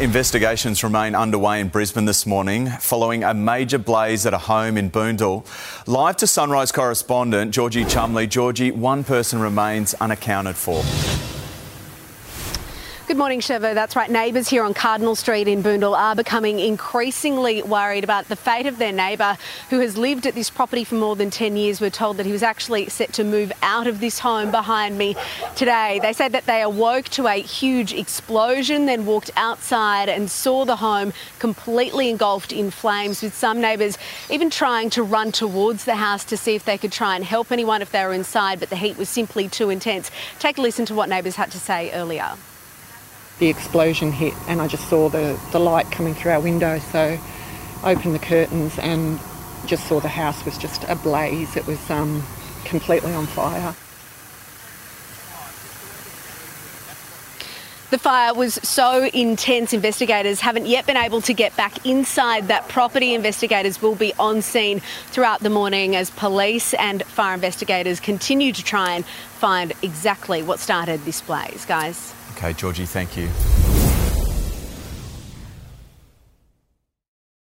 Investigations remain underway in Brisbane this morning following a major blaze at a home in Boondall. Live to Sunrise correspondent Georgie Chumley. Georgie, one person remains unaccounted for. Good morning, Shirvo. That's right. Neighbours here on Cardinal Street in Boondall are becoming increasingly worried about the fate of their neighbour who has lived at this property for more than 10 years. We're told that he was actually set to move out of this home behind me today. They said that they awoke to a huge explosion, then walked outside and saw the home completely engulfed in flames, with some neighbours even trying to run towards the house to see if they could try and help anyone if they were inside, but the heat was simply too intense. Take a listen to what neighbours had to say earlier the explosion hit and I just saw the, the light coming through our window. So I opened the curtains and just saw the house was just ablaze. It was um, completely on fire. The fire was so intense, investigators haven't yet been able to get back inside that property. Investigators will be on scene throughout the morning as police and fire investigators continue to try and find exactly what started this blaze, guys. Okay, Georgie, thank you.